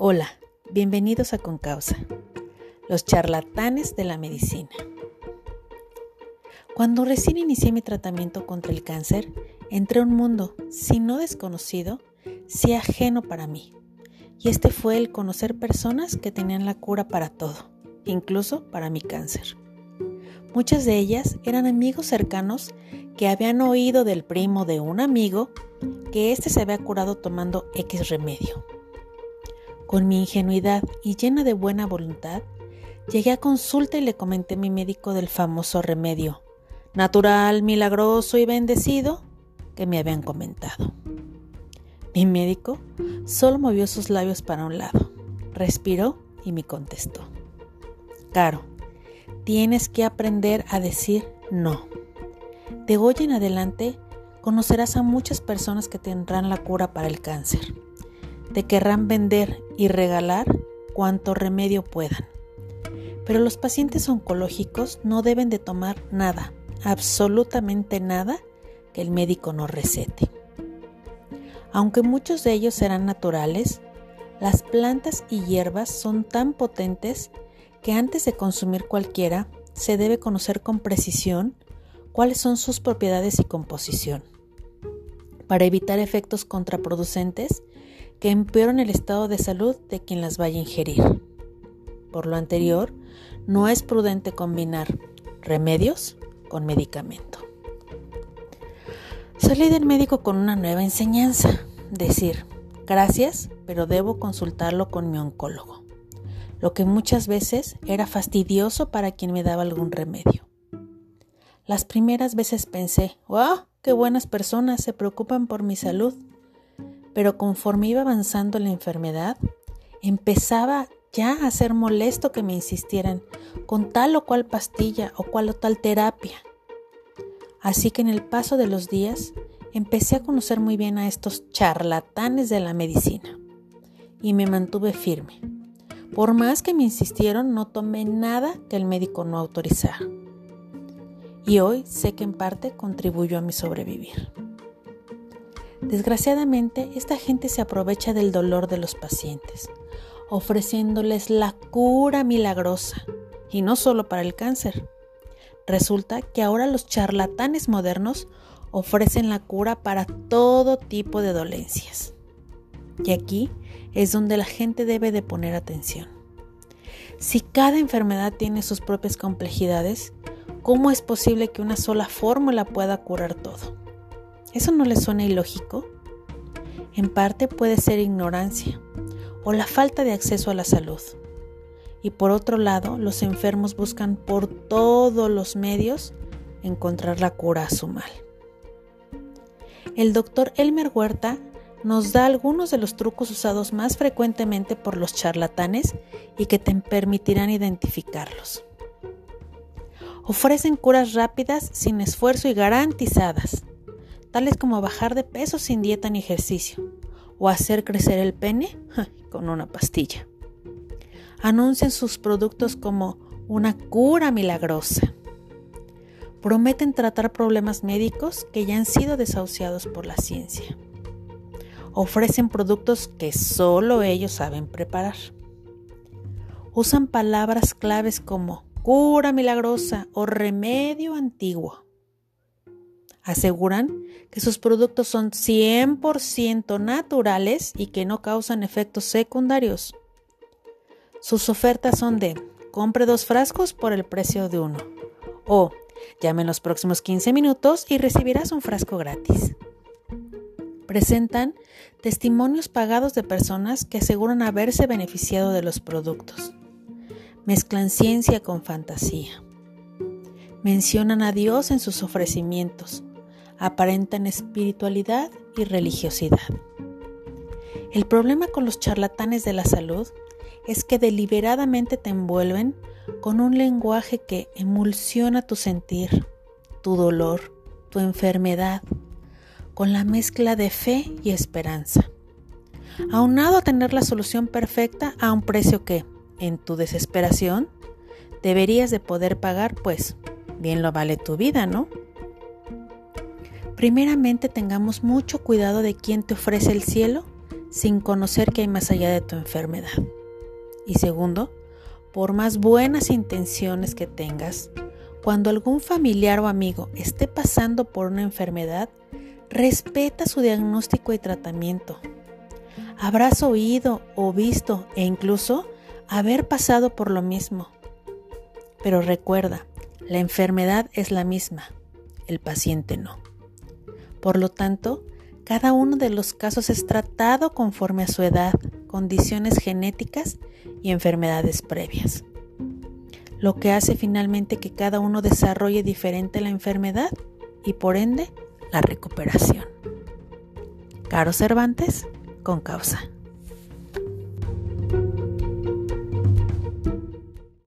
Hola, bienvenidos a Concausa, los charlatanes de la medicina. Cuando recién inicié mi tratamiento contra el cáncer, entré a un mundo, si no desconocido, si ajeno para mí. Y este fue el conocer personas que tenían la cura para todo, incluso para mi cáncer. Muchas de ellas eran amigos cercanos que habían oído del primo de un amigo que éste se había curado tomando X remedio con mi ingenuidad y llena de buena voluntad, llegué a consulta y le comenté a mi médico del famoso remedio, natural, milagroso y bendecido, que me habían comentado. Mi médico solo movió sus labios para un lado, respiró y me contestó. Caro, tienes que aprender a decir no. De hoy en adelante conocerás a muchas personas que tendrán la cura para el cáncer te querrán vender y regalar cuanto remedio puedan. Pero los pacientes oncológicos no deben de tomar nada, absolutamente nada que el médico no recete. Aunque muchos de ellos serán naturales, las plantas y hierbas son tan potentes que antes de consumir cualquiera se debe conocer con precisión cuáles son sus propiedades y composición. Para evitar efectos contraproducentes que empeoran el estado de salud de quien las vaya a ingerir. Por lo anterior, no es prudente combinar remedios con medicamento. Salí del médico con una nueva enseñanza, decir, gracias, pero debo consultarlo con mi oncólogo, lo que muchas veces era fastidioso para quien me daba algún remedio. Las primeras veces pensé, ¡wow! ¡Qué buenas personas se preocupan por mi salud! Pero conforme iba avanzando la enfermedad, empezaba ya a ser molesto que me insistieran con tal o cual pastilla o cual o tal terapia. Así que en el paso de los días empecé a conocer muy bien a estos charlatanes de la medicina y me mantuve firme. Por más que me insistieron, no tomé nada que el médico no autorizara. Y hoy sé que en parte contribuyó a mi sobrevivir. Desgraciadamente, esta gente se aprovecha del dolor de los pacientes, ofreciéndoles la cura milagrosa, y no solo para el cáncer. Resulta que ahora los charlatanes modernos ofrecen la cura para todo tipo de dolencias. Y aquí es donde la gente debe de poner atención. Si cada enfermedad tiene sus propias complejidades, ¿cómo es posible que una sola fórmula pueda curar todo? ¿Eso no le suena ilógico? En parte puede ser ignorancia o la falta de acceso a la salud. Y por otro lado, los enfermos buscan por todos los medios encontrar la cura a su mal. El doctor Elmer Huerta nos da algunos de los trucos usados más frecuentemente por los charlatanes y que te permitirán identificarlos. Ofrecen curas rápidas, sin esfuerzo y garantizadas tales como bajar de peso sin dieta ni ejercicio, o hacer crecer el pene con una pastilla. Anuncian sus productos como una cura milagrosa. Prometen tratar problemas médicos que ya han sido desahuciados por la ciencia. Ofrecen productos que solo ellos saben preparar. Usan palabras claves como cura milagrosa o remedio antiguo Aseguran que sus productos son 100% naturales y que no causan efectos secundarios. Sus ofertas son de compre dos frascos por el precio de uno o llame en los próximos 15 minutos y recibirás un frasco gratis. Presentan testimonios pagados de personas que aseguran haberse beneficiado de los productos. Mezclan ciencia con fantasía. Mencionan a Dios en sus ofrecimientos aparentan espiritualidad y religiosidad. El problema con los charlatanes de la salud es que deliberadamente te envuelven con un lenguaje que emulsiona tu sentir, tu dolor, tu enfermedad, con la mezcla de fe y esperanza. Aunado a tener la solución perfecta a un precio que, en tu desesperación, deberías de poder pagar, pues bien lo vale tu vida, ¿no? Primeramente tengamos mucho cuidado de quién te ofrece el cielo sin conocer que hay más allá de tu enfermedad. Y segundo, por más buenas intenciones que tengas, cuando algún familiar o amigo esté pasando por una enfermedad, respeta su diagnóstico y tratamiento. Habrás oído o visto e incluso haber pasado por lo mismo. Pero recuerda, la enfermedad es la misma, el paciente no. Por lo tanto, cada uno de los casos es tratado conforme a su edad, condiciones genéticas y enfermedades previas. Lo que hace finalmente que cada uno desarrolle diferente la enfermedad y por ende la recuperación. Caro Cervantes, con causa.